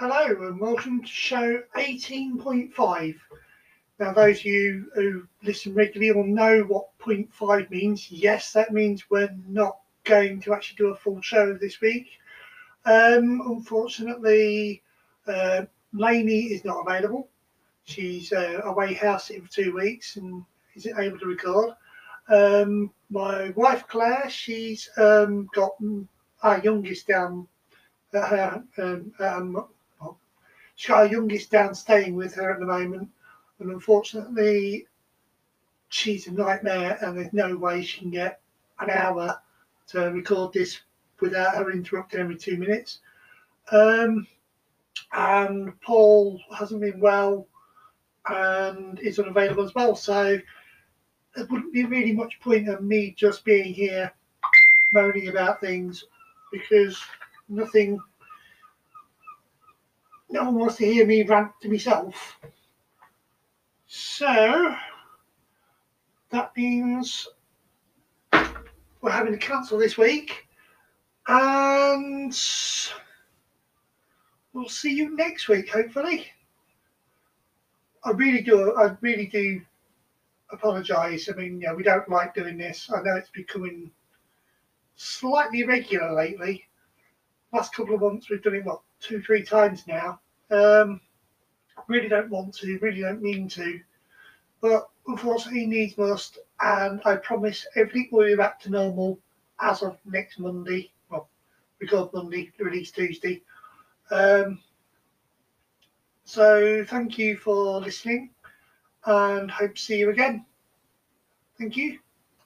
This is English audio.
Hello and welcome to show 18.5. Now, those of you who listen regularly will know what 0.5 means. Yes, that means we're not going to actually do a full show this week. Um, unfortunately, uh, Lainey is not available. She's uh, away house sitting for two weeks and isn't able to record. Um, my wife Claire, she's um, got our youngest down at her um, our youngest down staying with her at the moment, and unfortunately, she's a nightmare, and there's no way she can get an hour to record this without her interrupting every two minutes. Um, and Paul hasn't been well and is unavailable as well, so there wouldn't be really much point in me just being here moaning about things because nothing no one wants to hear me rant to myself. So that means we're having to cancel this week and we'll see you next week hopefully. I really do I really do apologise. I mean, yeah, we don't like doing this. I know it's becoming slightly regular lately. Last couple of months we've done it what two, three times now. Um, really don't want to, really don't mean to, but unfortunately needs must. And I promise everything will be back to normal as of next Monday. Well, record Monday, release Tuesday. Um, so thank you for listening and hope to see you again. Thank you.